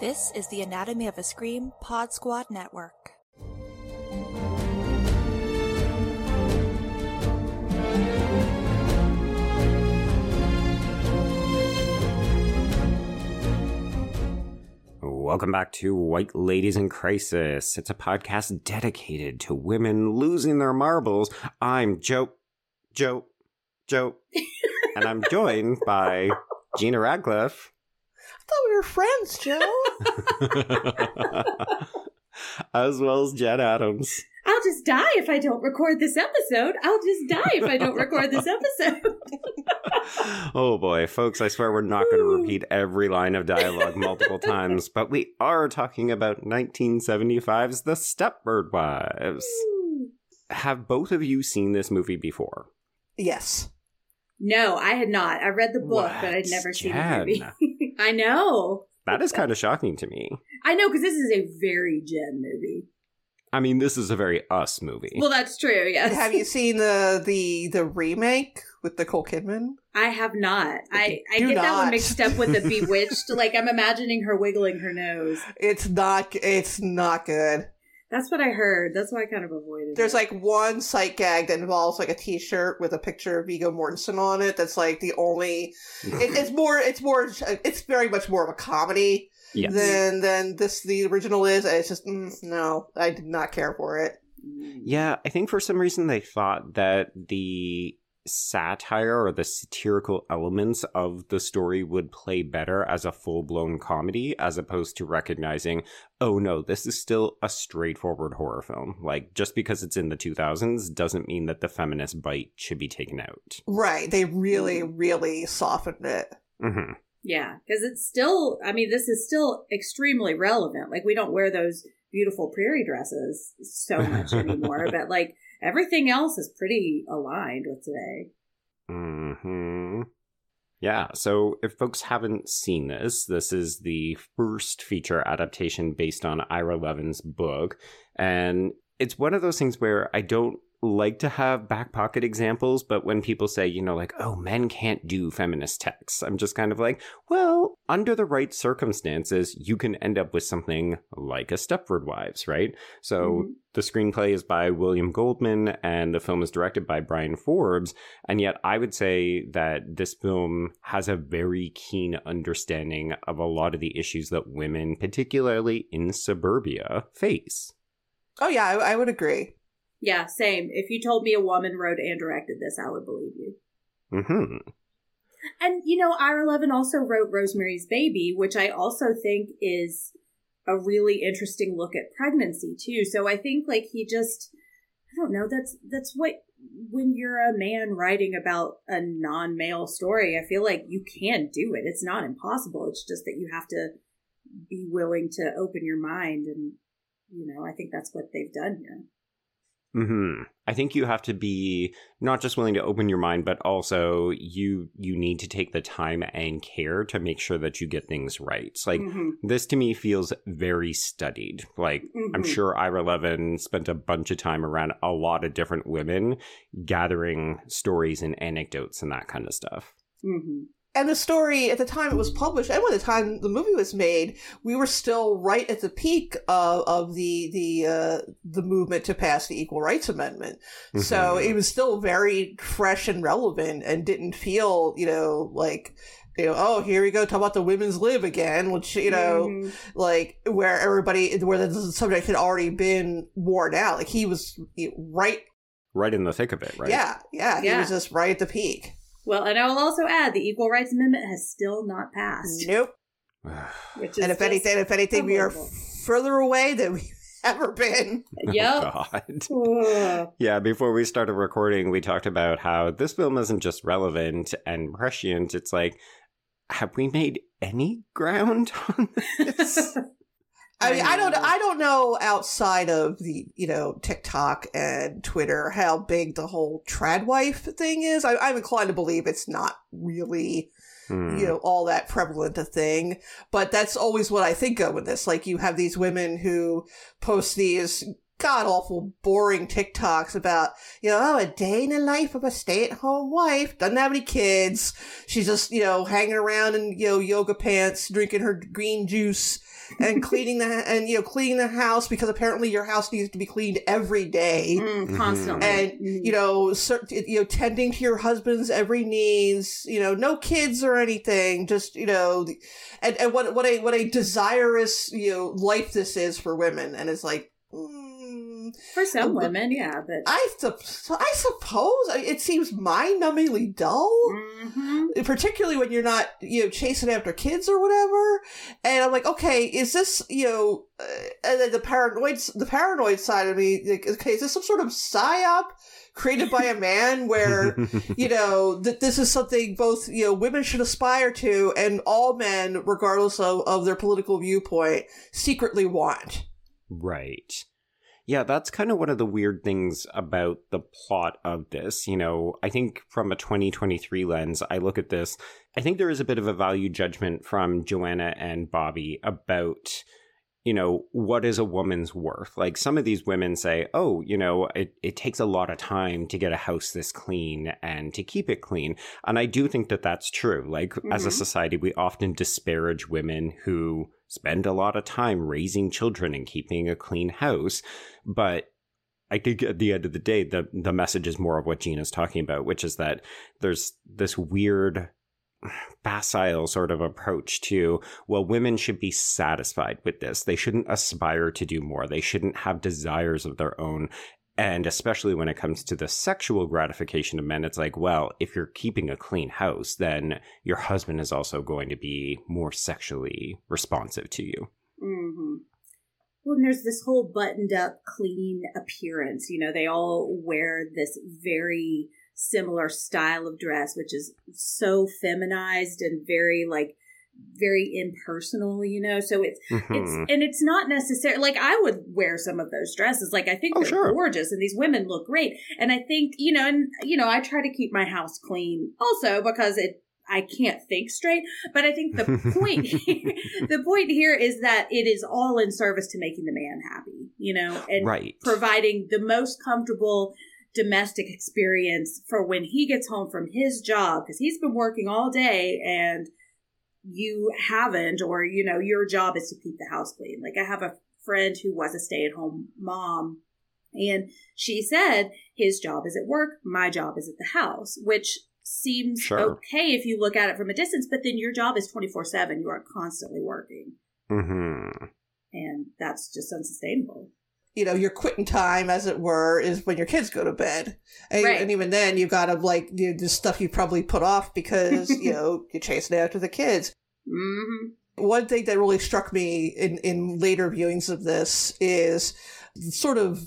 This is the Anatomy of a Scream Pod Squad Network. Welcome back to White Ladies in Crisis. It's a podcast dedicated to women losing their marbles. I'm Joe, Joe, Joe, and I'm joined by Gena Radcliffe. I thought we were friends, Joe. as well as Jenn Adams. I'll just die if I don't record this episode. I'll just die if I don't record this episode. oh boy, folks, I swear we're not going to repeat every line of dialogue multiple times, but we are talking about 1975's The Stepford Wives. Have both of you seen this movie before? yes. no, I had not. I read the book, What, but I'd never seen the movie. I know. That is kind of shocking to me. I know, because this is a very Jenn movie. I mean, this is a very us movie. Well, that's true, yes. Have you seen the the the remake with Nicole Kidman? I have not. I, I Do get that one mixed up with the Bewitched. like, I'm imagining her wiggling her nose. It's not. It's not good. That's what I heard. That's why I kind of avoided There's it. like one sight gag that involves like a T-shirt with a picture of Viggo Mortensen on it. That's like the only. It, it's more. It's more. It's very much more of a comedy yes. than than this the original is. And It's just mm, no. I did not care for it. Yeah, I think for some reason they thought that the satire or the satirical elements of the story would play better as a full blown comedy as opposed to recognizing, oh no, this is still a straightforward horror film. Like, just because it's in the 2000s doesn't mean that the feminist bite should be taken out. Right. They really, really softened it. hmm Yeah, because it's still, I mean, this is still extremely relevant. Like, we don't wear those beautiful prairie dresses so much anymore, but like everything else is pretty aligned with today. hmm Yeah, so if folks haven't seen this, this is the first feature adaptation based on Ira Levin's book. And it's one of those things where I don't like to have back pocket examples, but when people say, you know, like, oh, men can't do feminist texts, I'm just kind of like, well, under the right circumstances, you can end up with something like a Stepford Wives, right? So Mhm. the screenplay is by William Goldman and the film is directed by Bryan Forbes. And yet, I would say that this film has a very keen understanding of a lot of the issues that women, particularly in suburbia, face. Oh yeah, I, I would agree. Yeah, same. If you told me a woman wrote and directed this, I would believe you. hmm And, you know, Ira Levin also wrote Rosemary's Baby, which I also think is a really interesting look at pregnancy, too. So I think, like, he just, I don't know, that's, that's what, when you're a man writing about a non male story, I feel like you can do it. It's not impossible. It's just that you have to be willing to open your mind. And, you know, I think that's what they've done here. Hmm I think you have to be not just willing to open your mind, but also you you need to take the time and care to make sure that you get things right. Like Mhm. this to me feels very studied. Like I'm Mhm. sure Ira Levin spent a bunch of time around a lot of different women, gathering stories and anecdotes and that kind of stuff. And the story at the time it was published, and by the time the movie was made, we were still right at the peak of, of the the uh, the movement to pass the Equal Rights Amendment. So Mhm. it was still very fresh and relevant, and didn't feel you know like you know oh here we go talk about the women's lib again, which you know Mhm. like where everybody where the subject had already been worn out. Like he was right, right in the thick of it, right? yeah, yeah, he Yeah. was just right at the peak. Well, and I will also add the Equal Rights Amendment has still not passed. Nope. Which is and if anything, if anything, we are further away than we've ever been. Yep. Oh, God. Yeah, before we started recording, we talked about how this film isn't just relevant and prescient. It's like, have we made any ground on this? I mean, I don't, know. I don't know outside of the, you know, TikTok and Twitter how big the whole trad wife thing is. I, I'm inclined to believe it's not really, Hmm. you know, all that prevalent a thing. But that's always what I think of with this. Like, you have these women who post these god awful boring TikToks about, you know, oh, a day in the life of a stay at home wife. Doesn't have any kids. She's just, you know, hanging around in, you know, yoga pants, drinking her green juice and cleaning the, and, you know, cleaning the house because apparently your house needs to be cleaned every day. Mm, constantly. And, Mm. you know, cer- you know, tending to your husband's every needs, you know, no kids or anything, just, you know, and, and what, what a, what a desirous, you know, life this is for women. And it's like, for some women, yeah, but I, sup- I suppose it seems mind-numbingly dull, Mhm. particularly when you're not, you know, chasing after kids or whatever. And I'm like, okay, is this, you know, uh, and then the paranoid, the paranoid side of me, like, okay, is this some sort of psyop created by a man where, you know, that this is something both, you know, women should aspire to and all men, regardless of, of their political viewpoint, secretly want. Right. Yeah, that's kind of one of the weird things about the plot of this. You know, I think from a 2023 lens, I look at this, I think there is a bit of a value judgment from Joanna and Bobby about, you know, what is a woman's worth? Like some of these women say, oh, you know, it, it takes a lot of time to get a house this clean and to keep it clean. And I do think that that's true. Like as a Mhm. society, we often disparage women who spend a lot of time raising children and keeping a clean house. But I think at the end of the day, the the message is more of what Gena's talking about, which is that there's this weird facile sort of approach to well women should be satisfied with this they shouldn't aspire to do more they shouldn't have desires of their own and especially when it comes to the sexual gratification of men it's like well if you're keeping a clean house then your husband is also going to be more sexually responsive to you hmm Well, and there's this whole buttoned up, clean appearance. You know, they all wear this very similar style of dress, which is so feminized and very like very impersonal. You know, so it's it's Mhm. and it's not necessarily like I would wear some of those dresses. Like I think Oh, they're sure. gorgeous, and these women look great. And I think you know, and you know, I try to keep my house clean also because it. I can't think straight, but I think the point here, the point here is that it is all in service to making the man happy, you know, and right providing the most comfortable domestic experience for when he gets home from his job because he's been working all day and you haven't or you know your job is to keep the house clean. Like i have a friend who was a stay-at-home mom and she said his job is at work my job is at the house which seems Sure. okay if you look at it from a distance but then your job is 24-7 you are constantly working. Hmm and that's just unsustainable you know, your quitting time, as it were, is when your kids go to bed. And, Right. and even then, you've gotta, like, you the stuff you probably put off because, you know, you're chasing after the kids. hmm One thing that really struck me in, in later viewings of this is sort of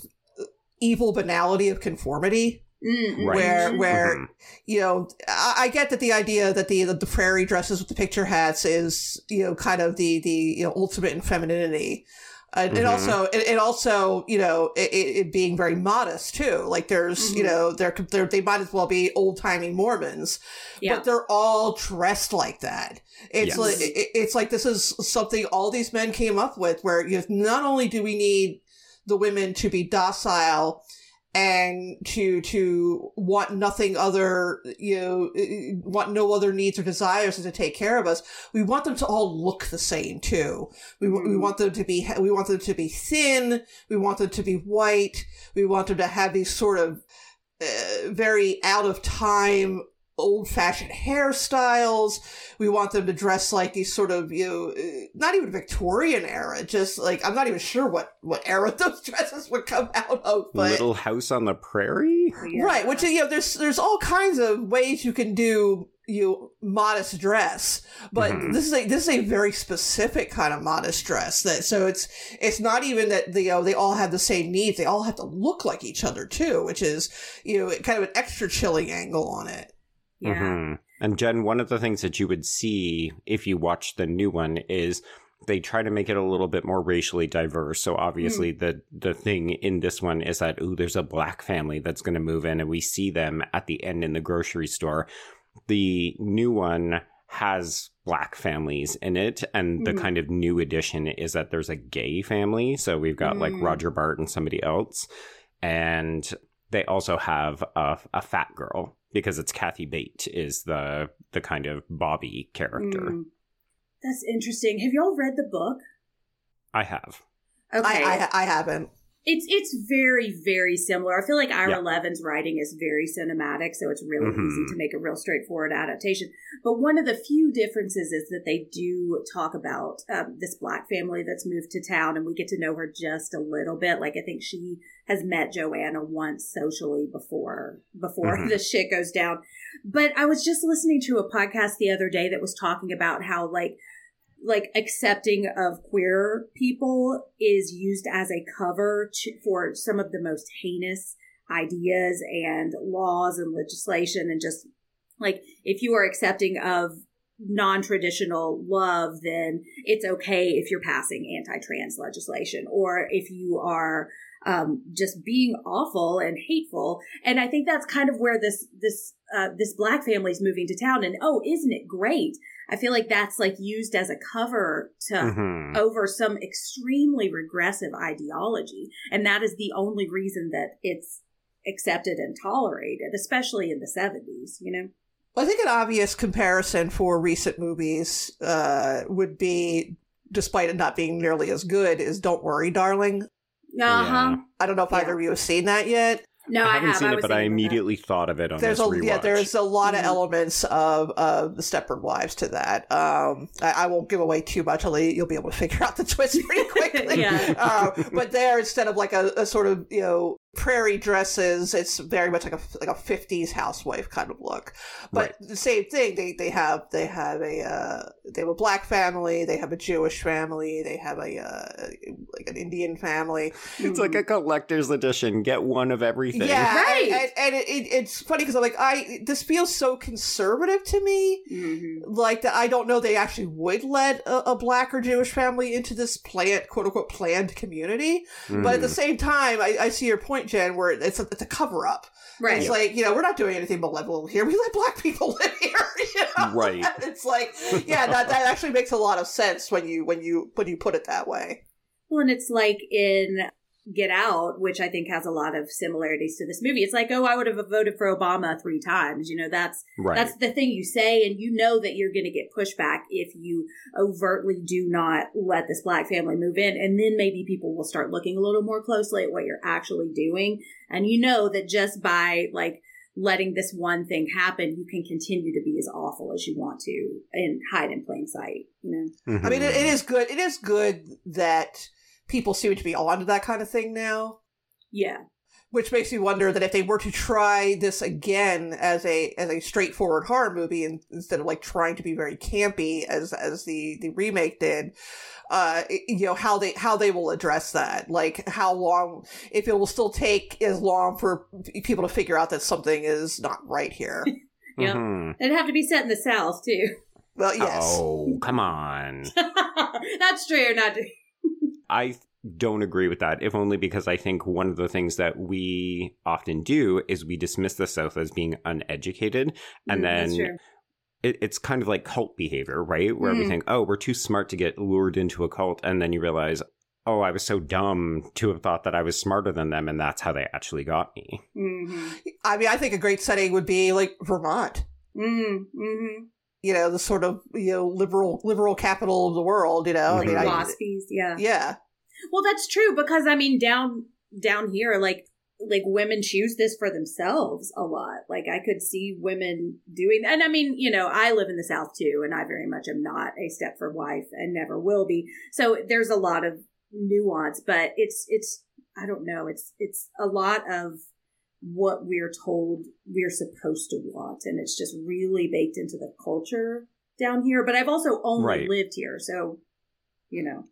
evil banality of conformity. Mm-hmm. Right. Where, where, Mhm. you know, I, I get that the idea that the, the prairie dresses with the picture hats is, you know, kind of the, the, you know, ultimate in femininity. And, and Mhm. also, and, and also, you know, it, it it being very modest too. Like there's, you Mhm. know, they're, they're, they might as well be old timey Mormons, yeah but they're all dressed like that. It's Yes. like, it, it's like this is something all these men came up with where you know, not only do we need the women to be docile and to to want nothing other you know want no other needs or desires to take care of us we want them to all look the same too. We, wa- we want them to be we want them to be thin. We want them to be white. We want them to have these sort of uh, very out of time old fashioned hairstyles we want them to dress like these sort of you know uh, not even victorian era just like i'm not even sure what what era those dresses would come out of but little house on the prairie Yeah. Right, which you know, there's there's all kinds of ways you can do you know, modest dress, but Mhm. this is a this is a very specific kind of modest dress. That so it's it's not even that the, you know they all have the same needs; they all have to look like each other too, which is you know kind of an extra chilling angle on it. Yeah Mhm. And Jenn, one of the things that you would see if you watch the new one is they try to make it a little bit more racially diverse. So obviously the the thing in this one is that ooh, there's a black family that's going to move in, and we see them at the end in the grocery store. The new one has black families in it and the Mhm. kind of new addition is that there's a gay family so we've got like Mm. roger bart and somebody else and they also have a, a fat girl because it's kathy bates is the the kind of bobby character Mm. That's interesting. Have y'all read the book? i have Okay. I, I I haven't. It's it's very very similar. I feel like Ira Yeah. Levin's writing is very cinematic, so it's really Mhm. easy to make a real straightforward adaptation. But one of the few differences is that they do talk about um, this black family that's moved to town, and we get to know her just a little bit. Like I think she has met Joanna once socially before before Mhm. the shit goes down. But I was just listening to a podcast the other day that was talking about how like like accepting of queer people is used as a cover to, for some of the most heinous ideas and laws and legislation and just like if you are accepting of non-traditional love then it's okay if you're passing anti-trans legislation or if you are um, just being awful and hateful and i think that's kind of where this this uh, this black family is moving to town and oh isn't it great I feel like that's like used as a cover to Mhm. over some extremely regressive ideology. And that is the only reason that it's accepted and tolerated, especially in the 70s, you know? I think an obvious comparison for recent movies uh, would be, despite it not being nearly as good, is "Don't Worry, Darling." Uh huh. Yeah. I don't know if Yeah. either of you have seen that yet. No, I I, haven't have. seen I it, but I thinking of that. immediately thought of it on There's this a rewatch. yeah, there's a lot of Mhm. elements of of the Stepford Wives to that. Um, I, I won't give away too much. I'll you'll be able to figure out the twist pretty quickly. Yeah. uh, but there, instead of like a, a sort of you know prairie dresses, it's very much like a like a '50s housewife kind of look. But the same thing. They they have they have a uh, they have a black family. They have a Jewish family. They have a uh, like an Indian family. It's like a collector's edition. Get one of everything. Yeah, Right. And, and, and it, it, it's funny because I'm like, I this feels so conservative to me. Mhm. Like that, I don't know they actually would let a, a black or Jewish family into this plant quote unquote, planned community. But at the Mhm. same time, I, I see your point, Jenn, where it's a, it's a cover up. Right. It's like you know we're not doing anything malevolent here. We let black people live here. You know? Right. It's like yeah, that that actually makes a lot of sense when you when you when you put it that way. Well, and it's like in Get Out, which I think has a lot of similarities to this movie. It's like, oh, I would have voted for Obama three times. You know, that's right. That's the thing you say, and you know that you're going to get pushback if you overtly do not let this black family move in. And then maybe people will start looking a little more closely at what you're actually doing. And you know that just by like letting this one thing happen, you can continue to be as awful as you want to and hide in plain sight, you know? Mm-hmm. I mean, it, it is good. It is good that people seem to be onto that kind of thing now. Yeah. which makes me wonder that if they were to try this again as a as a straightforward horror movie and, instead of like trying to be very campy as as the the remake did uh you know how they how they will address that like how long if it will still take as long for people to figure out that something is not right here Yep. Mhm. It'd have to be set in the South, too. well yes Oh, come on. That's true or not. I don't agree with that, if only because I think one of the things that we often do is we dismiss the South as being uneducated. And Mm, then it, it's kind of like cult behavior, right? Where we Mm. think, oh, we're too smart to get lured into a cult. And then you realize, oh, I was so dumb to have thought that I was smarter than them. And that's how they actually got me. hmm i mean i think a great setting would be like vermont hmm hmm you know the sort of you know liberal liberal capital of the world you know Like i mean I, Waspies, yeah. yeah Well, that's true because I mean, down down here, like like women choose this for themselves a lot. Like I could see women doing, and I mean, you know, I live in the South too, and I very much am not a Stepford wife and never will be. So there's a lot of nuance, but it's it's I don't know, it's it's a lot of what we're told we're supposed to want, and it's just really baked into the culture down here. But I've also only Right. lived here, so you know.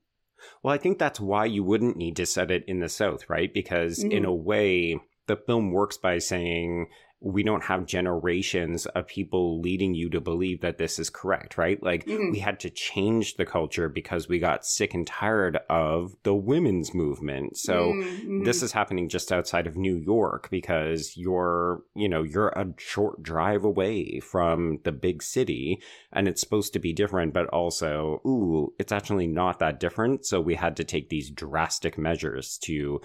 Well, I think that's why you wouldn't need to set it in the South, right? Because in Mhm. a way, the film works by saying we don't have generations of people leading you to believe that this is correct, right? Like Mhm. we had to change the culture because we got sick and tired of the women's movement. So Mhm. this is happening just outside of New York because you're, you know, you're a short drive away from the big city and it's supposed to be different, but also, ooh, it's actually not that different. So we had to take these drastic measures to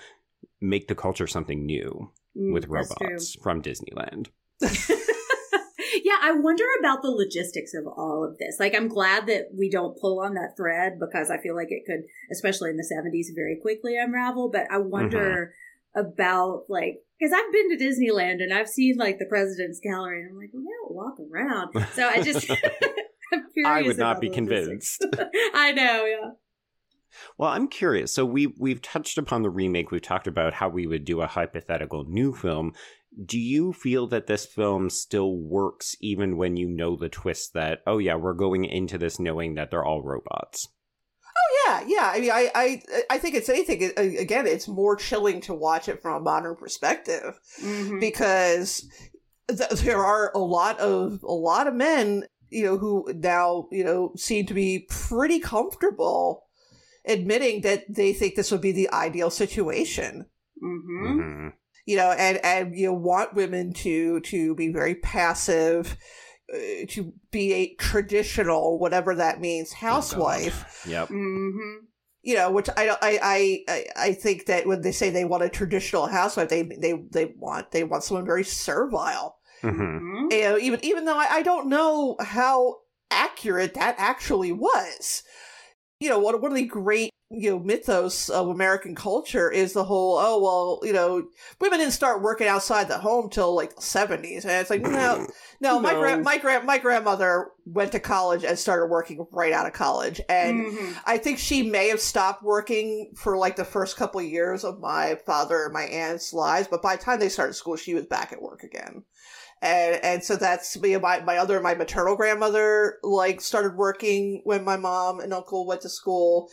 make the culture something new Mm, with robots from Disneyland. yeah, I wonder about the logistics of all of this. Like, I'm glad that we don't pull on that thread because I feel like it could, especially in the 70s, very quickly unravel. But I wonder about, like, because I've been to Disneyland and I've seen, like, the president's gallery, and I'm like, well, they don't walk around. So I just, I'm curious. I would not about be logistics. convinced. I know, yeah. Well, I'm curious. So we we've touched upon the remake. We've talked about how we would do a hypothetical new film. Do you feel that this film still works even when you know the twist that oh yeah, we're going into this knowing that they're all robots? Oh yeah, yeah. I mean, I, I, I think it's anything. Again, it's more chilling to watch it from a modern perspective Mhm. because th- there are a lot of a lot of men, you know, who now you know seem to be pretty comfortable admitting that they think this would be the ideal situation. Mhm. Mhm. You know, and and you want women to to be very passive. Uh, to be a traditional, whatever that means, Oh, housewife. Yep. Mhm. you know, which I don't, I, I, I- I think that when they say they want a traditional housewife, they, they, they want, they want someone very servile. hmm Mhm. You know, even, even though I, I don't know how accurate that actually was. You know, one, one of the great, you know, mythos of American culture is the whole, oh, well, you know, women didn't start working outside the home till like the 70s. And it's like, no, no, my No. grand, my grand, my grandmother went to college and started working right out of college. And, Mhm. I think she may have stopped working for like the first couple of years of my father and my aunt's lives, but by the time they started school, she was back at work again. And and so that's me. My my other my maternal grandmother like started working when my mom and uncle went to school.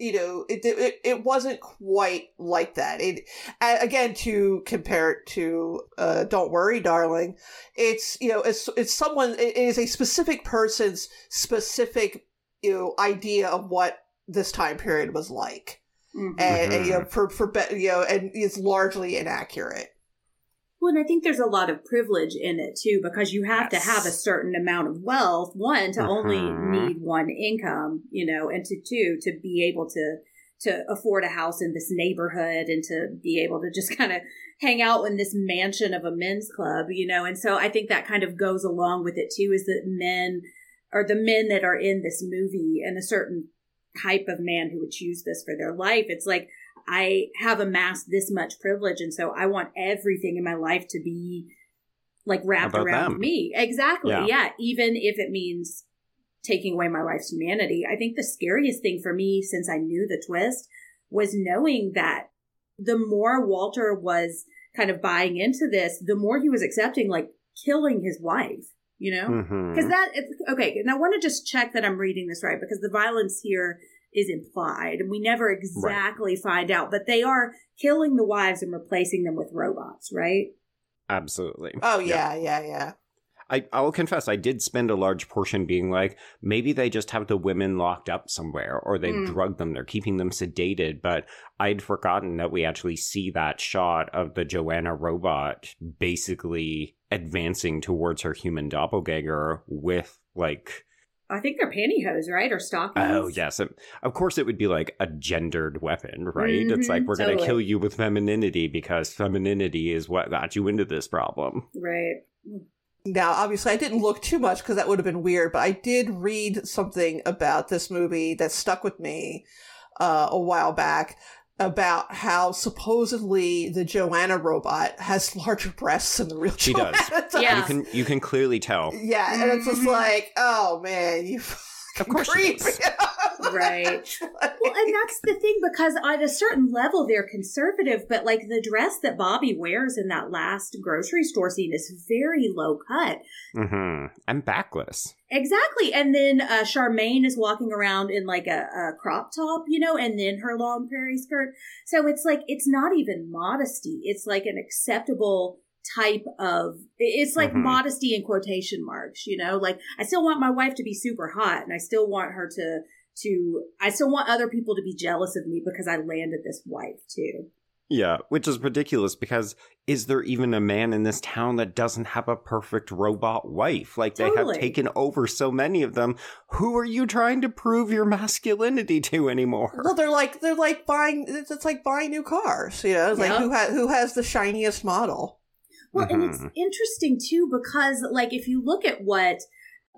You know, it it, it wasn't quite like that. It again to compare it to uh, "Don't Worry, Darling." It's you know it's it's someone it is a specific person's specific you know idea of what this time period was like Mhm. and, and, you know Mhm. for for be- you know and it's largely inaccurate Well, and I think there's a lot of privilege in it too, because you have to have a certain amount of wealth, one, to only Mhm. need one income, you know, and to two, to be able to to afford a house in this neighborhood and to be able to just kind of hang out in this mansion of a men's club, you know. And so I think that kind of goes along with it too, is that men or the men that are in this movie and a certain type of man who would choose this for their life. It's like I have amassed this much privilege, and so I want everything in my life to be like wrapped around them. me. Exactly. Yeah. Yeah. Even if it means taking away my wife's humanity. I think the scariest thing for me since I knew the twist was knowing that the more Walter was kind of buying into this, the more he was accepting like killing his wife, you know? Mm-hmm. Because that, it's- okay, and I want to just check that I'm reading this right because the violence here is implied and we never exactly find out, but they are killing the wives and replacing them with robots, right? Absolutely. oh yeah yeah yeah I, I'll confess, I did spend a large portion being like, maybe they just have the women locked up somewhere or they've Mm. drugged them, they're keeping them sedated. But I'd forgotten that we actually see that shot of the Joanna robot basically advancing towards her human doppelganger with like, I think they're pantyhose, right? Or stockings. oh, yes. Of of course, it would be like a gendered weapon, right? it's like, we're going to kill you with femininity because femininity is what got you into this problem. Right. now obviously i didn't look too much because that would have been weird but i did read something about this movie that stuck with me uh, a while back about how supposedly the joanna robot has larger breasts than the real She does. Joanna Yeah. You can you can clearly tell. yeah and it's just Mhm. like oh man you Of course creep does. Right. Well, and that's the thing because at a certain level they're conservative, but like the dress that Bobby wears in that last grocery store scene is very low cut. hmm And backless. Exactly. And then uh, Charmaine is walking around in like a, a crop top, you know, and then her long prairie skirt. So it's like, it's not even modesty. It's like an acceptable type of it's like Mhm. modesty in quotation marks you know like i still want my wife to be super hot and i still want her to to i still want other people to be jealous of me because i landed this wife too Yeah, which is ridiculous because is there even a man in this town that doesn't have a perfect robot wife? Like they have taken over so many of them. Who are you trying to prove your masculinity to anymore? Well, they're like they're like buying. It's, it's like buying new cars. You know, it's like who has who has the shiniest model. Well, and it's Mhm. interesting too because, like, if you look at what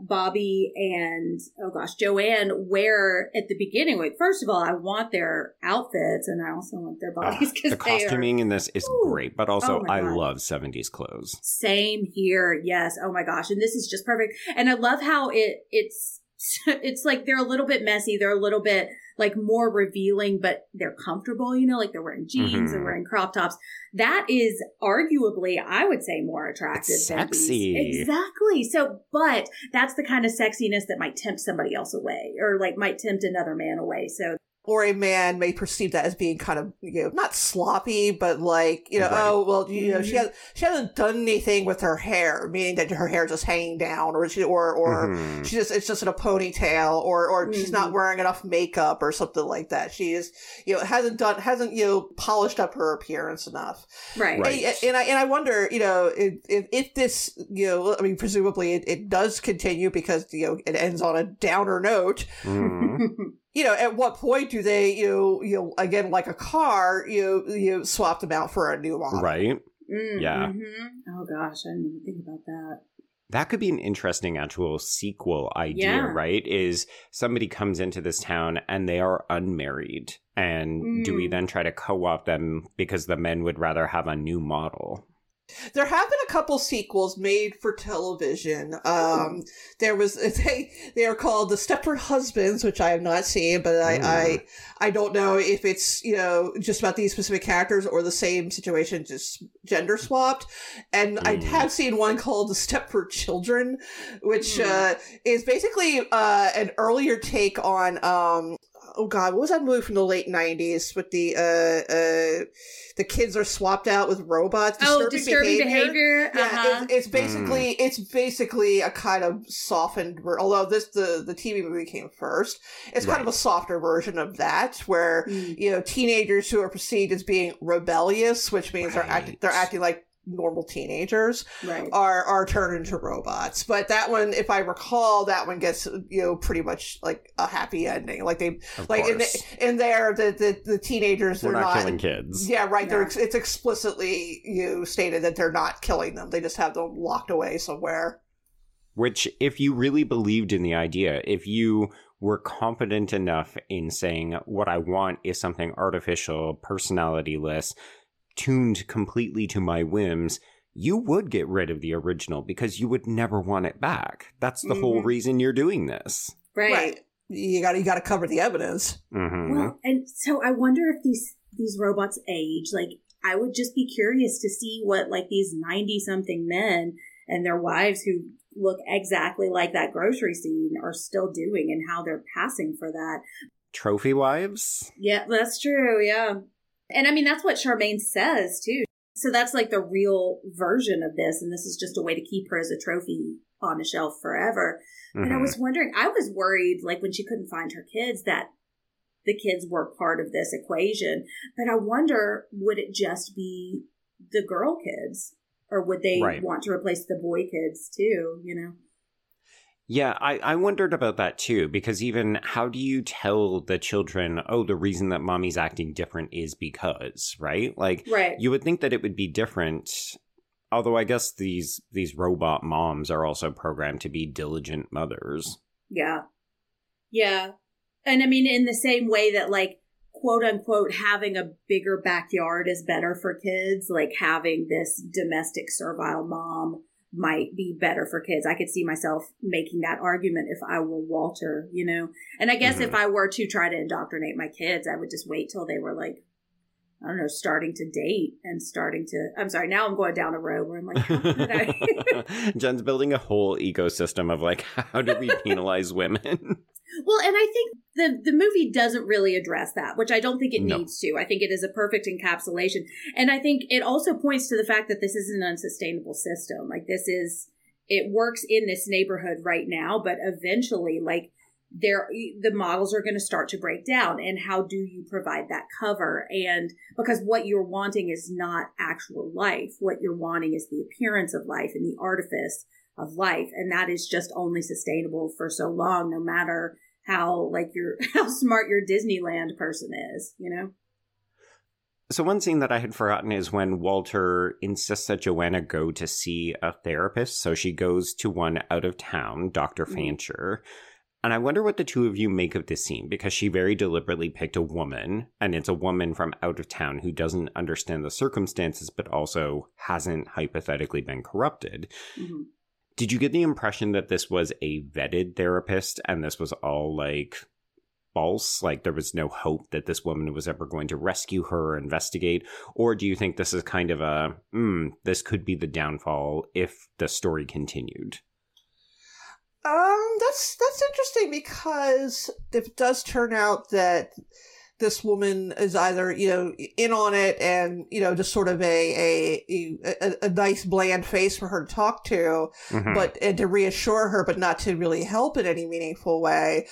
Bobby and oh gosh, Joanne wear at the beginning, like, first of all, I want their outfits and I also want their bodies because the they are costuming in this is Ooh. great, but also Oh I love 70s clothes. same here. Yes. Oh my gosh, and this is just perfect. And I love how it it's it's like they're a little bit messy. They're a little bit like more revealing, but they're comfortable. You know, like they're wearing jeans, they're Mhm. wearing crop tops. That is arguably, I would say, more attractive. It's these- sexy. Exactly. So, but that's the kind of sexiness that might tempt somebody else away, or like might tempt another man away. So, Or a man may perceive that as being kind of you know not sloppy, but like you know Right. oh well you know she Mhm. has she hasn't done anything with her hair, meaning that her hair is just hanging down, or she or or Mhm. she just it's just in a ponytail, or or she's not Mhm. wearing enough makeup or something like that. She is you know hasn't done hasn't you know polished up her appearance enough. right. Right. And, and I and I wonder, you know, if if, this, you know, I mean, presumably it, it does continue because you know it ends on a downer note. Mhm. You know, at what point do they, you know, you know, again, like a car, you you swap them out for a new model? right? Mm, Yeah. mhm. Oh gosh, I didn't even think about that. That could be an interesting actual sequel idea, Yeah. right? Is somebody comes into this town and they are unmarried. And do we Mm. then try to co opt them because the men would rather have a new model? There have been a couple sequels made for television. Um, there was they they are called the Stepford Husbands, which I have not seen, but I, Mm. I I don't know if it's you know just about these specific characters or the same situation, just gender swapped. And I Mm. have seen one called the Stepford Children, which Mm. uh, is basically uh, an earlier take on um. Oh God! What was that movie from the late '90s with the uh, uh, the kids are swapped out with robots? oh, disturbing behavior. Yeah, uh-huh. it's, it's basically it's basically a kind of softened. Although this the the TV movie came first, it's kind of a softer version of that, where Mm. you know teenagers who are perceived as being rebellious, which means they're acting they're acting like normal teenagers right. are are turned into robots but that one if i recall that one gets you know pretty much like a happy ending like they Of like in, course. in there the, the the teenagers We're they're not, not killing kids. yeah, right. They're it's explicitly you stated that they're not killing them. They just have them locked away somewhere. Which, if you really believed in the idea, if you were confident enough in saying, what I want is something artificial, personalityless, tuned completely to my whims, you would get rid of the original because you would never want it back. That's the whole Mhm. reason you're doing this. right. You got you got to cover the evidence. hmm Well, and so I wonder if these these robots age. Like, I would just be curious to see what like these ninety something men and their wives who look exactly like that grocery scene are still doing and how they're passing for that. Trophy wives? Yeah, that's true. Yeah. And I mean, that's what Charmaine says too. So that's like the real version of this. And this is just a way to keep her as a trophy on a shelf forever. And I Mhm. was wondering, I was worried, like when she couldn't find her kids, that the kids were part of this equation. But I wonder, would it just be the girl kids? Or would they Right. want to replace the boy kids too, you know? Yeah, I, I wondered about that too, because even how do you tell the children, oh, the reason that mommy's acting different is because, right? Like, Right. you would think that it would be different. Although I guess these these robot moms are also programmed to be diligent mothers. Yeah. Yeah. And I mean, in the same way that, like, quote unquote, having a bigger backyard is better for kids, like having this domestic servile mom might be better for kids. I could see myself making that argument if I were Walter, you know? And I guess if mm-hmm. I were to try to indoctrinate my kids, I would just wait till they were like, I don't know, starting to date and starting to. I'm sorry, now I'm going down a road where I'm like, how could I? Jenn's building a whole ecosystem of like, how do we penalize women? Well, and I think the the movie doesn't really address that, which I don't think it No. needs to. I think it is a perfect encapsulation, and I think it also points to the fact that this is an unsustainable system. Like this is it works in this neighborhood right now, but eventually, like there the models are going to start to break down and how do you provide that cover and because what you're wanting is not actual life what you're wanting is the appearance of life and the artifice of life and that is just only sustainable for so long no matter how like your how smart your disneyland person is you know So one scene that I had forgotten is when Walter insists that Joanna go to see a therapist. So she goes to one out of town, Dr. Mhm. Fancher. And I wonder what the two of you make of this scene because she very deliberately picked a woman, and it's a woman from out of town who doesn't understand the circumstances, but also hasn't hypothetically been corrupted. Mhm. Did you get the impression that this was a vetted therapist and this was all like false? Like there was no hope that this woman was ever going to rescue her or investigate? Or do you think this is kind of a, hmm, this could be the downfall if the story continued? Um, that's that's interesting because if it does turn out that this woman is either you know in on it and you know just sort of a a a, a nice bland face for her to talk to, Mhm. but and to reassure her, but not to really help in any meaningful way.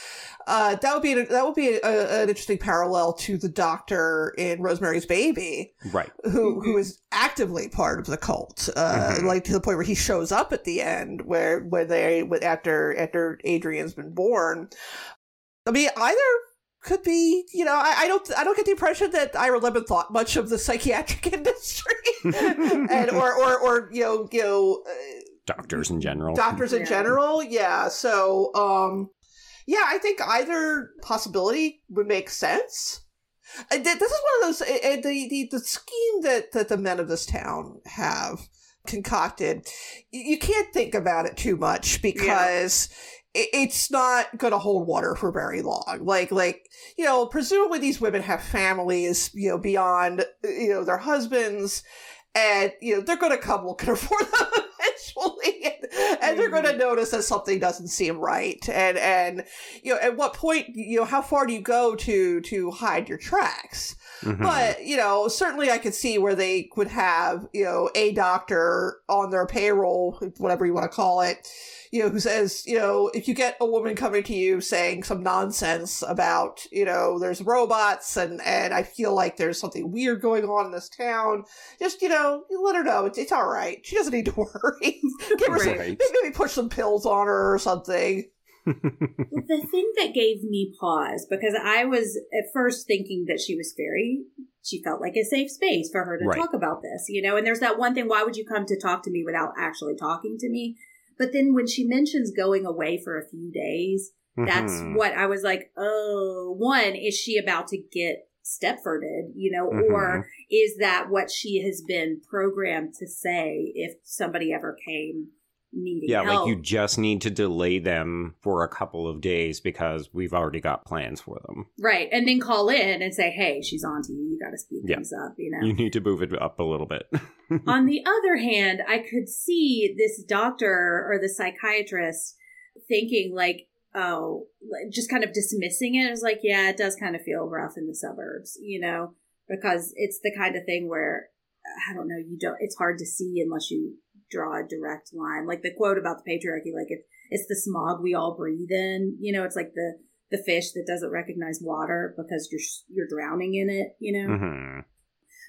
Uh, that would be that would be a, an interesting parallel to the doctor in Rosemary's Baby, right. who who is actively part of the cult, uh, Mhm. like to the point where he shows up at the end, where where they with after after Adrian's been born. I mean, either could be, you know, I, I don't I don't get the impression that Ira Levin thought much of the psychiatric industry, and or or or you know you know. Uh, Doctors in general. doctors in Yeah. general yeah so um yeah i think either possibility would make sense this is one of those uh, the, the the scheme that that the men of this town have concocted you can't think about it too much because i- it's not going to hold water for very long. Like like you know presumably these women have families you know beyond you know their husbands and you know they're going to come looking for them eventually and, and they're going to mm-hmm. notice that something doesn't seem right and and you know at what point you know how far do you go to to hide your tracks Mhm. but you know certainly i could see where they would have you know a doctor on their payroll whatever you want to call it you know who says you know if you get a woman coming to you saying some nonsense about you know there's robots and and i feel like there's something weird going on in this town just you know you let her know it's, it's all right. She doesn't need to worry. Give her some, maybe push some pills on her or something the thing that gave me pause because I was at first thinking that she was very she felt like a safe space for her to Right. talk about this, you know. And there's that one thing: why would you come to talk to me without actually talking to me? But then when she mentions going away for a few days, that's Mhm. what I was like. Oh, one is she about to get Stepforded, you know, Mhm. or is that what she has been programmed to say if somebody ever came needing Yeah, help? like you just need to delay them for a couple of days because we've already got plans for them. Right. And then call in and say, hey, she's on to you. You got to speed Yeah. things up, you know? You need to move it up a little bit. on the other hand, I could see this doctor or the psychiatrist thinking, like, oh, just kind of dismissing it. It was like, yeah, it does kind of feel rough in the suburbs, you know, because it's the kind of thing where, I don't know, you don't, it's hard to see unless you draw a direct line. Like the quote about the patriarchy, like, it, it's the smog we all breathe in, you know, it's like the, the fish that doesn't recognize water because you're you're drowning in it, you know. Mhm.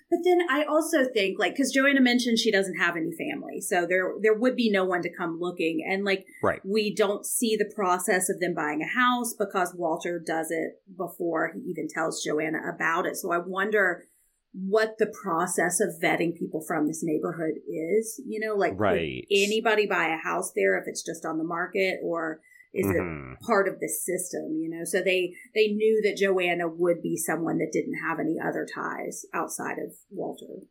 But then I also think like because Joanna mentioned she doesn't have any family, so there there would be no one to come looking, and like Right. we don't see the process of them buying a house because Walter does it before he even tells Joanna about it. So I wonder what the process of vetting people from this neighborhood is. You know, like Right. anybody buy a house there if it's just on the market, or is it Mhm. part of the system, you know. So they they knew that Joanna would be someone that didn't have any other ties outside of Walter.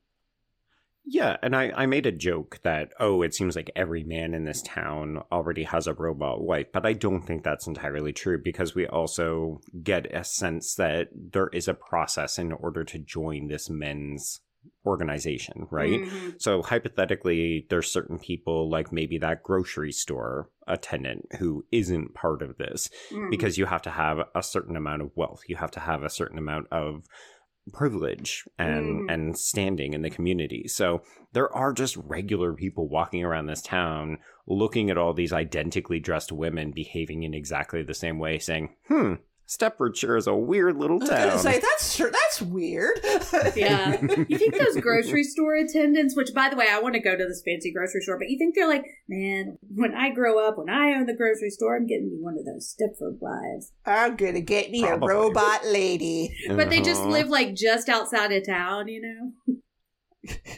Yeah, and I, I made a joke that, oh, it seems like every man in this town already has a robot wife, but I don't think that's entirely true because we also get a sense that there is a process in order to join this men's organization, right? Mhm. So hypothetically, there's certain people like maybe that grocery store attendant who isn't part of this Mhm. because you have to have a certain amount of wealth. You have to have a certain amount of privilege and Mhm. and standing in the community. So there are just regular people walking around this town looking at all these identically dressed women behaving in exactly the same way saying, "Hmm, Stepford sure is a weird little town. I was gonna town." say that's sure that's weird. Yeah. You think those grocery store attendants, which by the way, I want to go to this fancy grocery store, but you think they're like, man, when I grow up, when I own the grocery store, I'm getting me one of those Stepford wives. I'm gonna get me Probably. a robot lady. But they just Uh-huh. live like just outside of town, you know?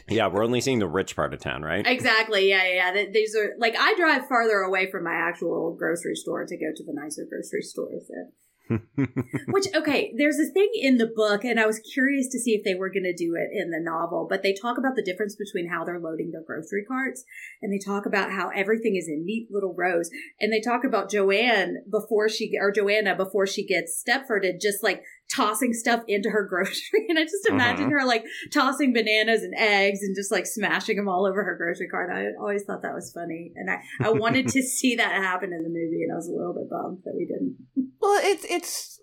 Yeah, we're only seeing the rich part of town, right? Exactly. Yeah, yeah. yeah. These are like I drive farther away from my actual grocery store to go to the nicer grocery stores. So. Which okay, there's a thing in the book, and I was curious to see if they were going to do it in the novel. But they talk about the difference between how they're loading their grocery carts, and they talk about how everything is in neat little rows, and they talk about Joanne before she or Joanna before she gets Stepforded, just like tossing stuff into her grocery, and I just imagine uh-huh. her like tossing bananas and eggs and just like smashing them all over her grocery cart. I always thought that was funny, and I I wanted to see that happen in the movie, and I was a little bit bummed that we didn't. Well, it's it's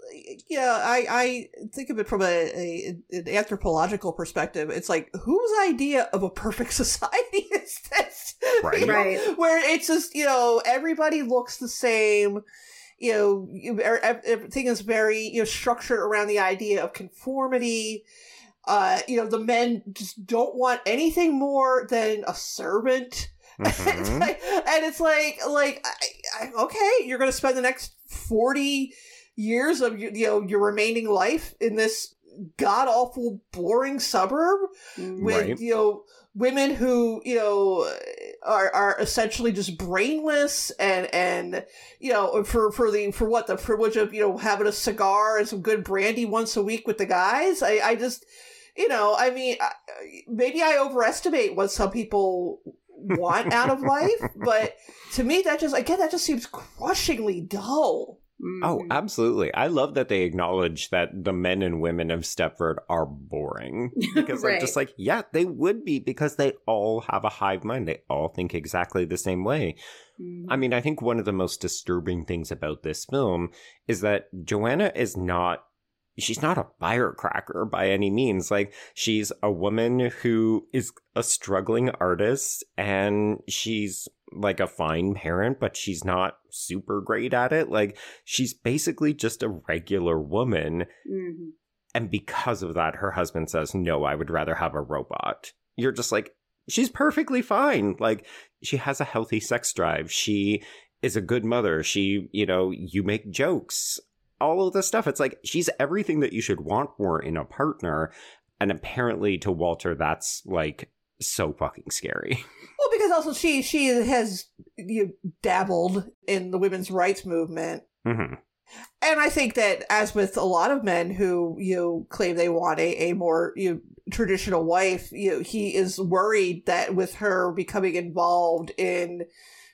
yeah. I I think of it from a, a an anthropological perspective. It's like whose idea of a perfect society is this? Right. You know, Right. Where it's just you know everybody looks the same. You know, you, er- everything is very you know structured around the idea of conformity. Uh, you know, the men just don't want anything more than a servant. It's Mhm. like- and it's like like I, I, okay you're gonna spend the next 40 years of your- you know your remaining life in this god awful boring suburb with Right. you know women who you know are are essentially just brainless and and you know for for the for what the privilege of you know having a cigar and some good brandy once a week with the guys. I i just you know i mean maybe i overestimate what some people want out of life but to me that just again that just seems crushingly dull Oh, Mhm. absolutely. I love that they acknowledge that the men and women of Stepford are boring. Because I'm just like, yeah, they would be because they all have a hive mind. They all think exactly the same way. Mhm. I mean, I think one of the most disturbing things about this film is that Joanna is not she's not a firecracker by any means. Like she's a woman who is a struggling artist and she's like a fine parent, but she's not super great at it. Like she's basically just a regular woman. Mhm. And because of that, her husband says, No, I would rather have a robot. You're just like, She's perfectly fine. Like, she has a healthy sex drive. She is a good mother. She, you know, you make jokes, all of this stuff. It's like, she's everything that you should want for in a partner. And apparently, to Walter, that's like so fucking scary. Well, because also she she has you know, dabbled in the women's rights movement, hmm and I think that as with a lot of men who you know, claim they want a, a more you know, traditional wife, you know, he is worried that with her becoming involved in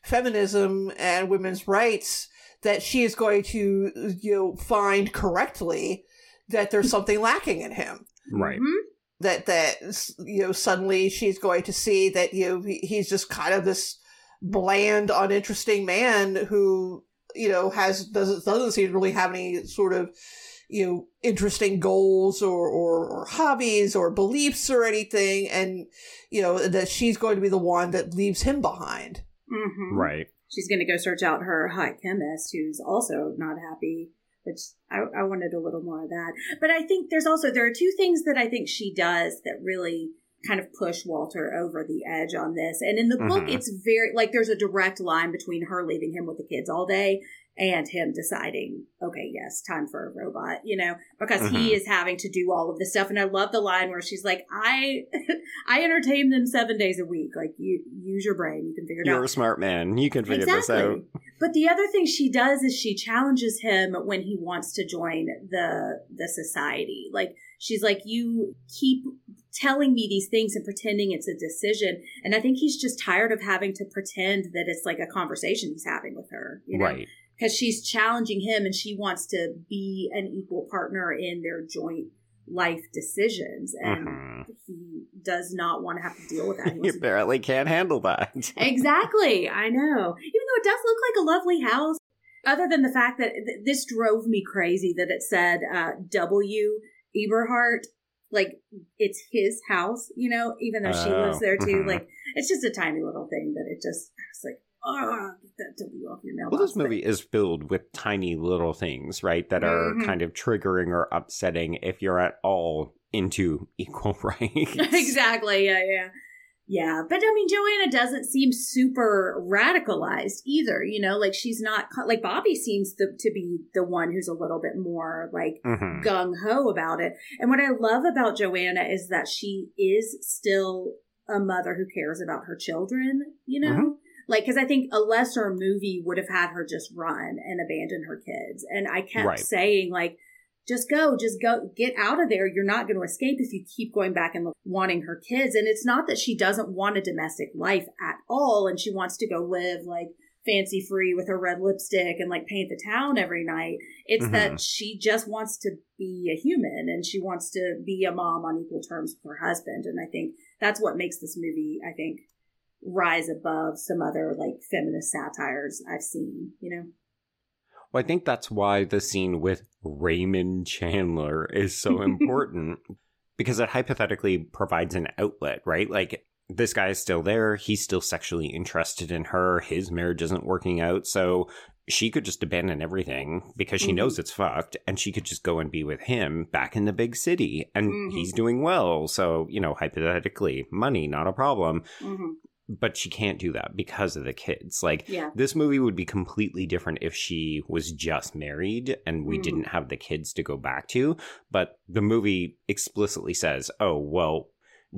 feminism and women's rights, that she is going to you know find correctly that there's something lacking in him Right. Mhm. that that you know suddenly she's going to see that you know he's just kind of this bland uninteresting man who you know has doesn't doesn't seem to really have any sort of you know interesting goals or, or or hobbies or beliefs or anything and you know that she's going to be the one that leaves him behind Mhm. Right. She's going to go search out her hot chemist, who's also not happy. Which I, I wanted a little more of that. But I think there's also there are two things that I think she does that really kind of push Walter over the edge on this. And in the book, Mhm. it's very like there's a direct line between her leaving him with the kids all day and him deciding, okay, yes, time for a robot, you know, because he Mhm. is having to do all of this stuff. And I love the line where she's like, I, I entertain them seven days a week. Like you use your brain, you can figure it out. You're a smart man. You can figure this out. But the other thing she does is she challenges him when he wants to join the the society. Like she's like, you keep telling me these things and pretending it's a decision. And I think he's just tired of having to pretend that it's like a conversation he's having with her. You know? Right. Because she's challenging him and she wants to be an equal partner in their joint life decisions and Mhm. he does not want to have to deal with that. He You wants to- apparently can't handle that. exactly, I know. Even though it does look like a lovely house, other than the fact that th- this drove me crazy that it said uh, W. Eberhart, like it's his house, you know, even though she Oh, lives there too. mhm. Like it's just a tiny little thing that it just, it's like, oh, that W off your mailbox. Well, this movie is filled with tiny little things, right, that are Mhm. kind of triggering or upsetting if you're at all into equal rights. exactly. Yeah, yeah. Yeah, but I mean, Joanna doesn't seem super radicalized either. You know, like she's not like Bobby seems to, to be the one who's a little bit more like Mhm. gung ho about it. And what I love about Joanna is that she is still a mother who cares about her children. You know, Mhm. Like because I think a lesser movie would have had her just run and abandon her kids. And I kept Right. saying like just go, just go, get out of there. You're not going to escape if you keep going back and wanting her kids. And it's not that she doesn't want a domestic life at all. And she wants to go live like fancy free with her red lipstick and like paint the town every night. It's Mhm. that she just wants to be a human and she wants to be a mom on equal terms with her husband. And I think that's what makes this movie, I think, rise above some other like feminist satires I've seen, you know? Well, I think that's why the scene with Raymond Chandler is so important because it hypothetically provides an outlet, right? Like, this guy is still there. He's still sexually interested in her. His marriage isn't working out. So she could just abandon everything because she Mhm. knows it's fucked and she could just go and be with him back in the big city and Mhm. he's doing well. So, you know, hypothetically, money, not a problem. Mm-hmm. But she can't do that because of the kids. Like, Yeah. this movie would be completely different if she was just married and we Mhm. didn't have the kids to go back to. But the movie explicitly says, oh, well,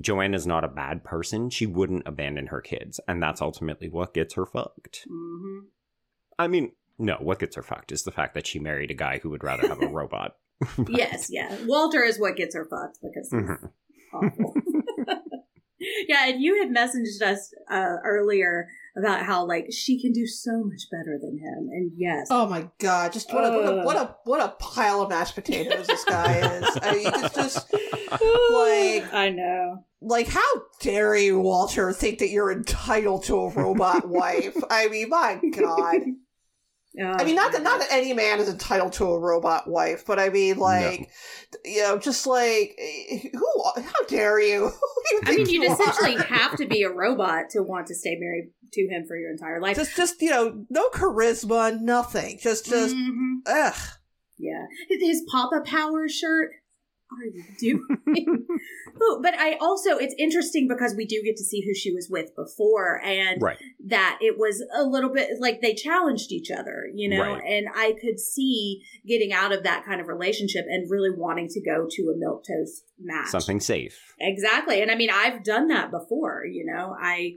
Joanna's not a bad person. She wouldn't abandon her kids. And that's ultimately what gets her fucked. Mm-hmm. I mean, no, what gets her fucked is the fact that she married a guy who would rather have a robot. But- Yes, yeah. Walter is what gets her fucked because Mhm. awful. yeah, and you had messaged us uh, earlier about how like she can do so much better than him, and yes, Oh my god! Just what a, what a what a what a pile of mashed potatoes this guy is. I mean, it's just like I know. like how dare you, Walter, think that you're entitled to a robot wife? I mean, my god. I mean, not that not that any man is entitled to a robot wife, but I mean, like, you know, just like eh, who? How dare you? Who do I mean, you'd are? essentially have to be a robot to want to stay married to him for your entire life. just just you know, no charisma, nothing. Just just Mhm. ugh. Yeah. His, his Papa Power shirt. Are you doing? but I also, it's interesting because we do get to see who she was with before and right. that it was a little bit like they challenged each other, you know? Right. And I could see getting out of that kind of relationship and really wanting to go to a milk toast match. Something safe. Exactly. And I mean, I've done that before, you know, I,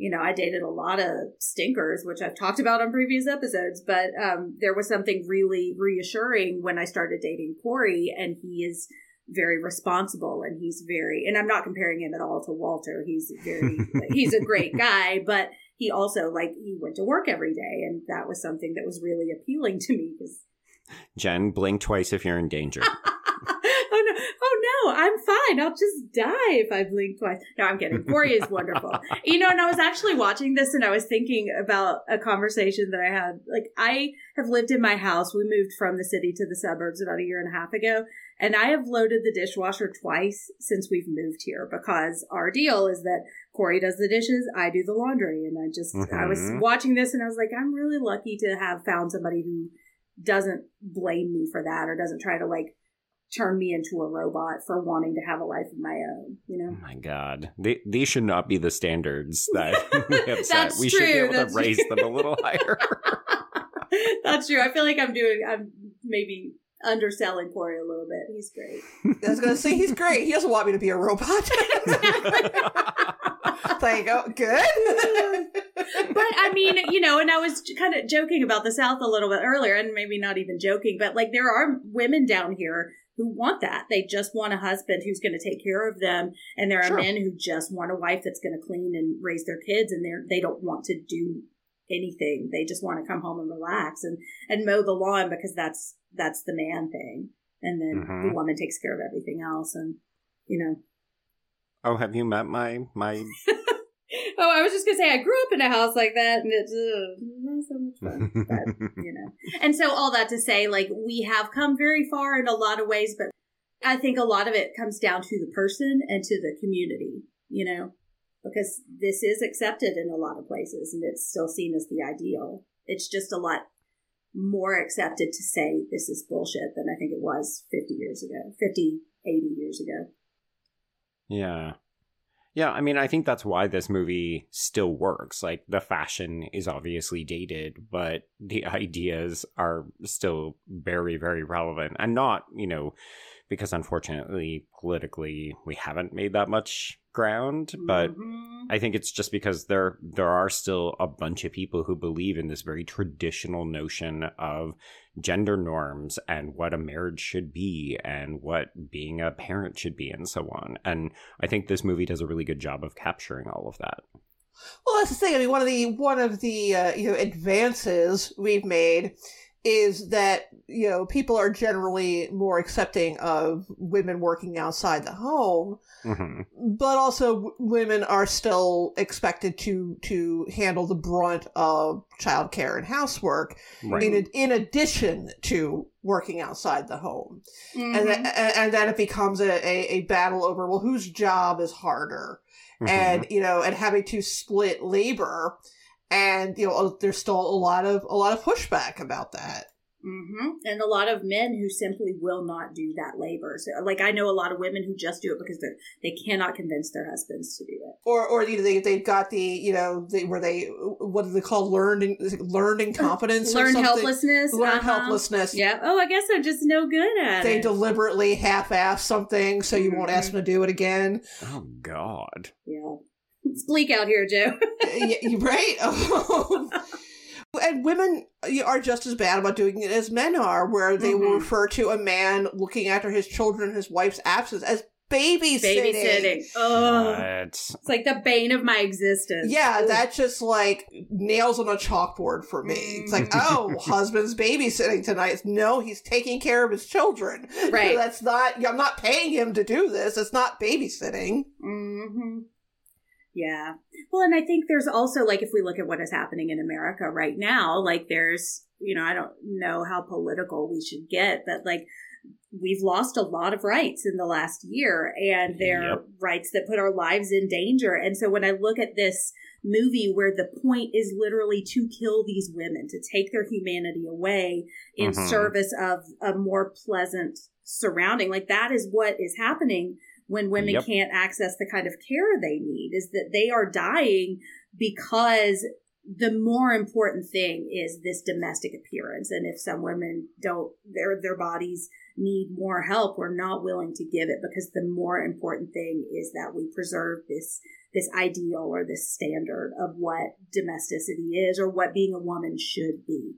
you know, I dated a lot of stinkers, which I've talked about on previous episodes, but um, there was something really reassuring when I started dating Corey, and he is very responsible and he's very, and I'm not comparing him at all to Walter. He's very, he's a great guy, but he also, like, he went to work every day, and that was something that was really appealing to me because Jenn, blink twice if you're in danger. I'm fine. I'll just die if I blink twice. No, I'm kidding. Corey is wonderful. You know, and I was actually watching this, and I was thinking about a conversation that I had. Like, I have lived in my house. We moved from the city to the suburbs about a year and a half ago, and I have loaded the dishwasher twice since we've moved here because our deal is that Corey does the dishes, I do the laundry, and I just I was Mhm. watching this, and I was like, I'm really lucky to have found somebody who doesn't blame me for that or doesn't try to like turn me into a robot for wanting to have a life of my own, you Oh know? my god. They, these should not be the standards that we have set. That's We should be able that's to raise true. them a little higher. That's true. I feel like I'm doing, I'm maybe underselling Corey a little bit. He's great. I was gonna say he's great. He doesn't want me to be a robot. Thank you. Good. but I mean, you know, and I was kind of joking about the South a little bit earlier, and maybe not even joking, but like there are women down here who want that. They just want a husband who's going to take care of them, and there are Sure. men who just want a wife that's going to clean and raise their kids, and they're they don't want to do anything. They just want to come home and relax and and mow the lawn because that's that's the man thing. and then Mhm. the woman takes care of everything else, and, you know, Mhm. the woman takes care of everything else, and, you know. Oh, have you met my my? Oh, I was just gonna say I grew up in a house like that, and it's uh, not so much fun. But you know, and so all that to say, like we have come very far in a lot of ways, but I think a lot of it comes down to the person and to the community. You know, because this is accepted in a lot of places, and it's still seen as the ideal. It's just a lot more accepted to say this is bullshit than I think it was 50 years ago, 50, 80 years ago. Yeah. Yeah, I mean, I think that's why this movie still works. Like, the fashion is obviously dated, but the ideas are still very, very relevant. And not, you know, because unfortunately, politically, we haven't made that much ground, but Mhm. I think it's just because there there are still a bunch of people who believe in this very traditional notion of gender norms and what a marriage should be and what being a parent should be and so on. And I think this movie does a really good job of capturing all of that. Well, that's the thing. I mean, one of the one of the uh, you know advances we've made is that you know people are generally more accepting of women working outside the home, hmm but also w- women are still expected to to handle the brunt of childcare and housework Right. in in addition to working outside the home, Mhm. and th- and and then it becomes a, a, a battle over well whose job is harder Mhm. and you know and having to split labor and you know there's still a lot of a lot of pushback about that hmm And a lot of men who simply will not do that labor. So, like, I know a lot of women who just do it because they they cannot convince their husbands to do it. or or you know they they've got the you know they where they what do they call learned in- is learned incompetence or helplessness. learned uh-huh. helplessness Yeah. Oh, I guess I'm just no good at they it. deliberately half-ass something so you won't ask them to do it again Oh God. yeah. It's bleak out here, Joe. Y- y- right and women are just as bad about doing it as men are where they will Mhm. refer to a man looking after his children in his wife's absence as babysitting Babysitting. Oh, What? it's like the bane of my existence. Yeah, Ooh. that's just like nails on a chalkboard for me. It's like, Mm. oh, husband's babysitting tonight. No, he's taking care of his children. Right. That's not, I'm not paying him to do this. It's not babysitting. hmm Yeah. Well, and I think there's also, like, if we look at what is happening in America right now, like, there's, you know, I don't know how political we should get, but like, we've lost a lot of rights in the last year, and they're Yep. rights that put our lives in danger. And so when I look at this movie where the point is literally to kill these women, to take their humanity away in Mhm. service of a more pleasant surrounding, like, that is what is happening when women Yep. can't access the kind of care they need is that they are dying because the more important thing is this domestic appearance. And if some women don't their their bodies need more help we're not willing to give it because the more important thing is that we preserve this this ideal or this standard of what domesticity is or what being a woman should be.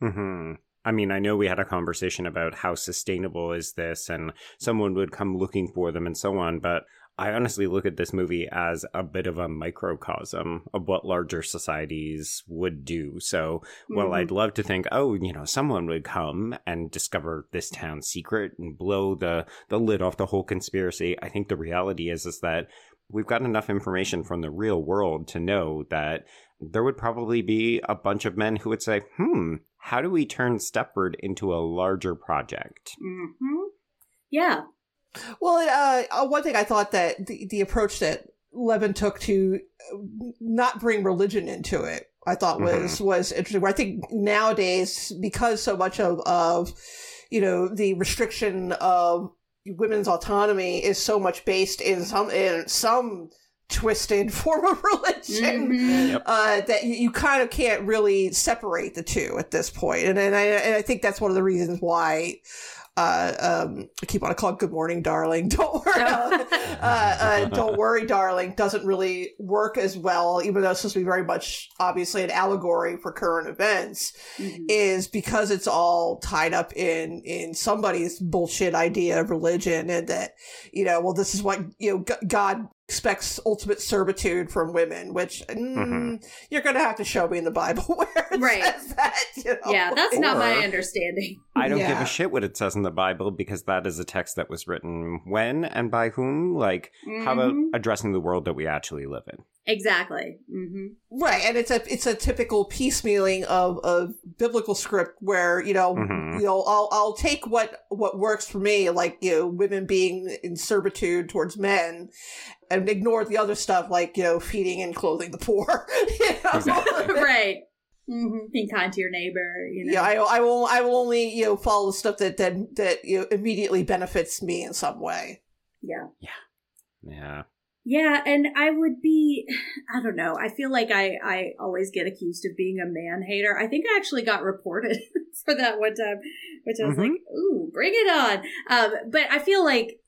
Hmm I mean, I know we had a conversation about how sustainable is this, and someone would come looking for them and so on, but I honestly look at this movie as a bit of a microcosm of what larger societies would do. So, well, Mhm. I'd love to think, oh, you know, someone would come and discover this town's secret and blow the, the lid off the whole conspiracy. I think the reality is, is that we've got enough information from the real world to know that there would probably be a bunch of men who would say, hmm, how do we turn Stepford into a larger project? hmm yeah Well, uh, uh, one thing I thought that the, the approach that Levin took to uh, not bring religion into it, I thought was was interesting. Where I think nowadays, because so much of of you know the restriction of women's autonomy is so much based in some in some twisted form of religion. Mhm. Yep. Uh, that you, you kind of can't really separate the two at this point, and and I, and I think that's one of the reasons why uh, um, I keep on calling "Good Morning, Darling." Don't worry, uh, uh, "Don't Worry, Darling" doesn't really work as well, even though it's supposed to be very much obviously an allegory for current events. Mhm. Is because it's all tied up in in somebody's bullshit idea of religion, and that you know, well, this is what you know, God expects ultimate servitude from women, which mm, Mhm. you're going to have to show me in the Bible where it Right. says that. You know? yeah that's not my understanding I don't give a shit what it says in in the Bible because that is a text that was written when and by whom? Like, how about Mhm. addressing the world that we actually live in? Exactly. hmm Right, and it's a it's a typical piecemealing of a biblical script where you know Mhm. you know I'll I'll take what what works for me, like you know women being in servitude towards men, and ignore the other stuff like you know feeding and clothing the poor. you know? Exactly. right. hmm Being kind to your neighbor. You know. Yeah, I, I will. I will only you know follow the stuff that that that you know, immediately benefits me in some way. yeah. Yeah. Yeah, Yeah, and I would be I don't know. I feel like I I always get accused of being a man hater. I think I actually got reported for that one time, which I was Mhm. like, "Ooh, bring it on." Um but I feel like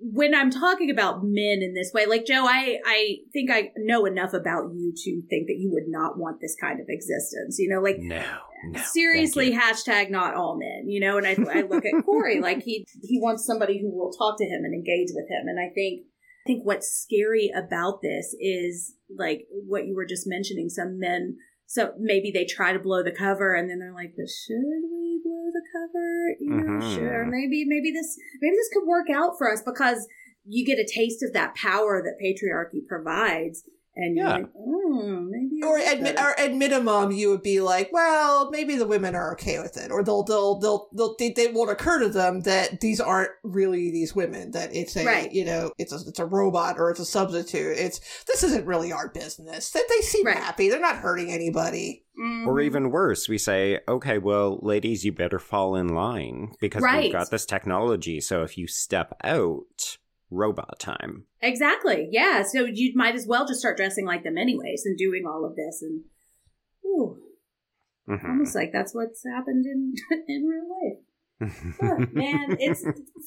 when I'm talking about men in this way, like Joe, I I think I know enough about you to think that you would not want this kind of existence. You know, like No. No. seriously hashtag not all men you know and I, I look at corey like he he wants somebody who will talk to him and engage with him and i think i think what's scary about this is like what you were just mentioning some men so maybe they try to blow the cover and then they're like but should we blow the cover you know Mhm. sure maybe maybe this maybe this could work out for us because you get a taste of that power that patriarchy provides and Yeah. you're like, oh, maybe Or like at, or at minimum, you would be like, well, maybe the women are okay with it, or they'll they'll they'll, they'll they, they won't occur to them that these aren't really these women, that it's a Right. you know it's a it's a robot or it's a substitute. It's this isn't really our business. That they seem Right. happy. They're not hurting anybody. Or Mhm. even worse, we say, okay, well, ladies, you better fall in line because Right. we've got this technology. So if you step out, robot time. Exactly. Yeah. So you might as well just start dressing like them anyways and doing all of this and ooh, Mhm. almost like that's what's happened in in real life. Man, it's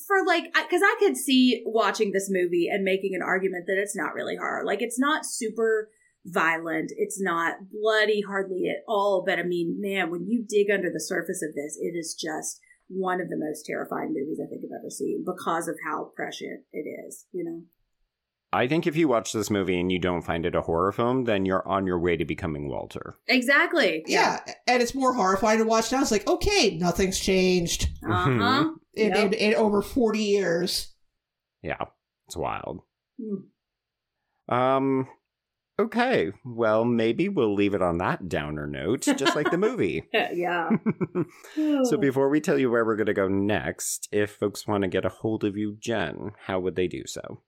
for like because I could see watching this movie and making an argument that it's not really horror. Like it's not super violent. It's not bloody hardly at all. But I mean, man, when you dig under the surface of this, it is just one of the most terrifying movies I think I've ever seen because of how prescient it is. You know. I think if you watch this movie and you don't find it a horror film, then you're on your way to becoming Walter. Exactly. Yeah. and it's more horrifying to watch now. It's like, okay, nothing's changed Uh huh. in, Yep. in, in over forty years. Yeah, it's wild. Hmm. Um, okay, well, maybe we'll leave it on that downer note, just like the movie. yeah. so before we tell you where we're going to go next, if folks want to get a hold of you, Jenn, how would they do so?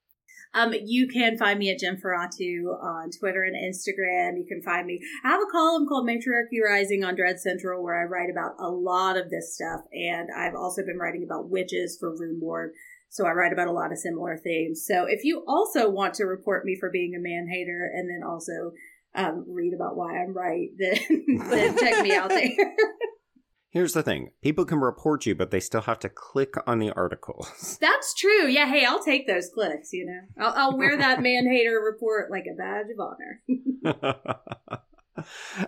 Um, you can find me at Jennferatu on Twitter and Instagram. You can find me. I have a column called Matriarchy Rising on Dread Central where I write about a lot of this stuff, and I've also been writing about witches for Rue Morgue. So I write about a lot of similar themes. So if you also want to report me for being a man hater and then also um, read about why I'm right, then, then check me out there. Here's the thing people can report you, but they still have to click on the articles. That's true. Yeah, hey, I'll take those clicks, you know. I'll, I'll wear that man hater report like a badge of honor.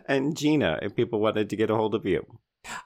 and Gena, if people wanted to get a hold of you.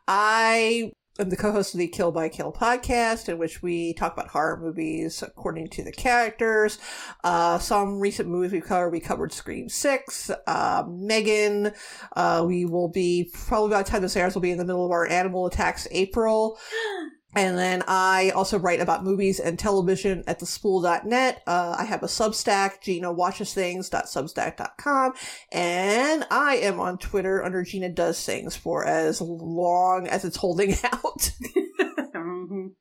I am the co-host of the Kill by Kill podcast, in which we talk about horror movies according to the characters. Uh, some recent movies we've covered, we covered Scream Six, uh, M3GAN. Uh, we will be probably by the time this airs, we'll be in the middle of our Animal Attacks April. And then I also write about movies and television at thespool.net. Uh, I have a Substack, GenaWatchesThings.substack.com. And I am on Twitter under Gena Does Things for as long as it's holding out.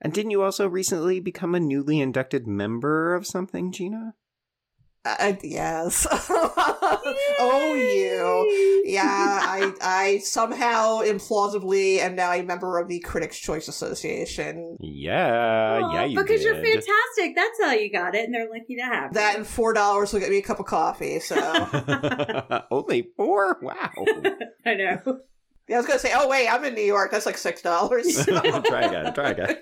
And didn't you also recently become a newly inducted member of something, Gina? Uh, yes. oh, you. Yeah, I, I somehow implausibly am now a member of the Critics' Choice Association. Yeah, Aw, yeah, you because you're fantastic. That's how you got it, and they're lucky to have That you. and $4 will get me a cup of coffee, so. Only four? Wow. I know. Yeah, I was gonna say, oh wait, I'm in New York. That's like six dollars. Try again, try again.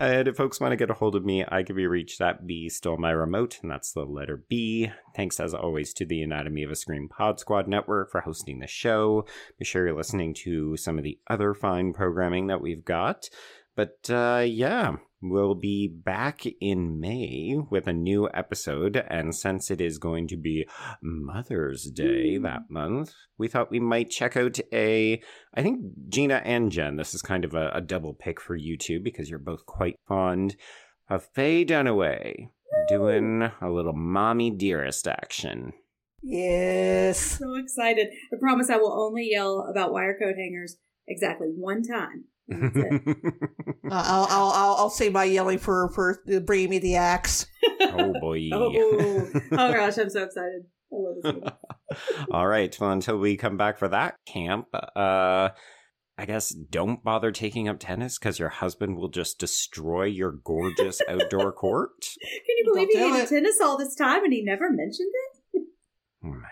And if folks want to get a hold of me, I can be reached at B Stole My Remote, and that's the letter B. Thanks as always to the Anatomy of a Scream Pod Squad Network for hosting the show. Be sure you're listening to some of the other fine programming that we've got. But uh, yeah, We'll be back in May with a new episode, and since it is going to be Mother's Day mm. that month, we thought we might check out a. I think Gena and Jenn, this is kind of a, a double pick for you two because you're both quite fond of Faye Dunaway doing a little mommy dearest action. Yes. So excited. I promise I will only yell about wire coat hangers exactly one time. And that's it. Uh, I'll, I'll I'll I'll say my yelling for for bringing me the axe. oh boy. oh, oh gosh, I'm so excited. I love this movie. All right. Well, until we come back for that camp, uh, I guess don't bother taking up tennis because your husband will just destroy your gorgeous outdoor court. Can you believe Don't he do hated tennis all this time and he never mentioned it? Oh my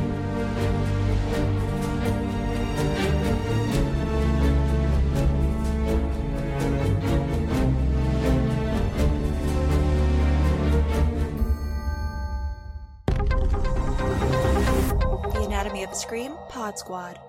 god. The of Scream Pod Squad.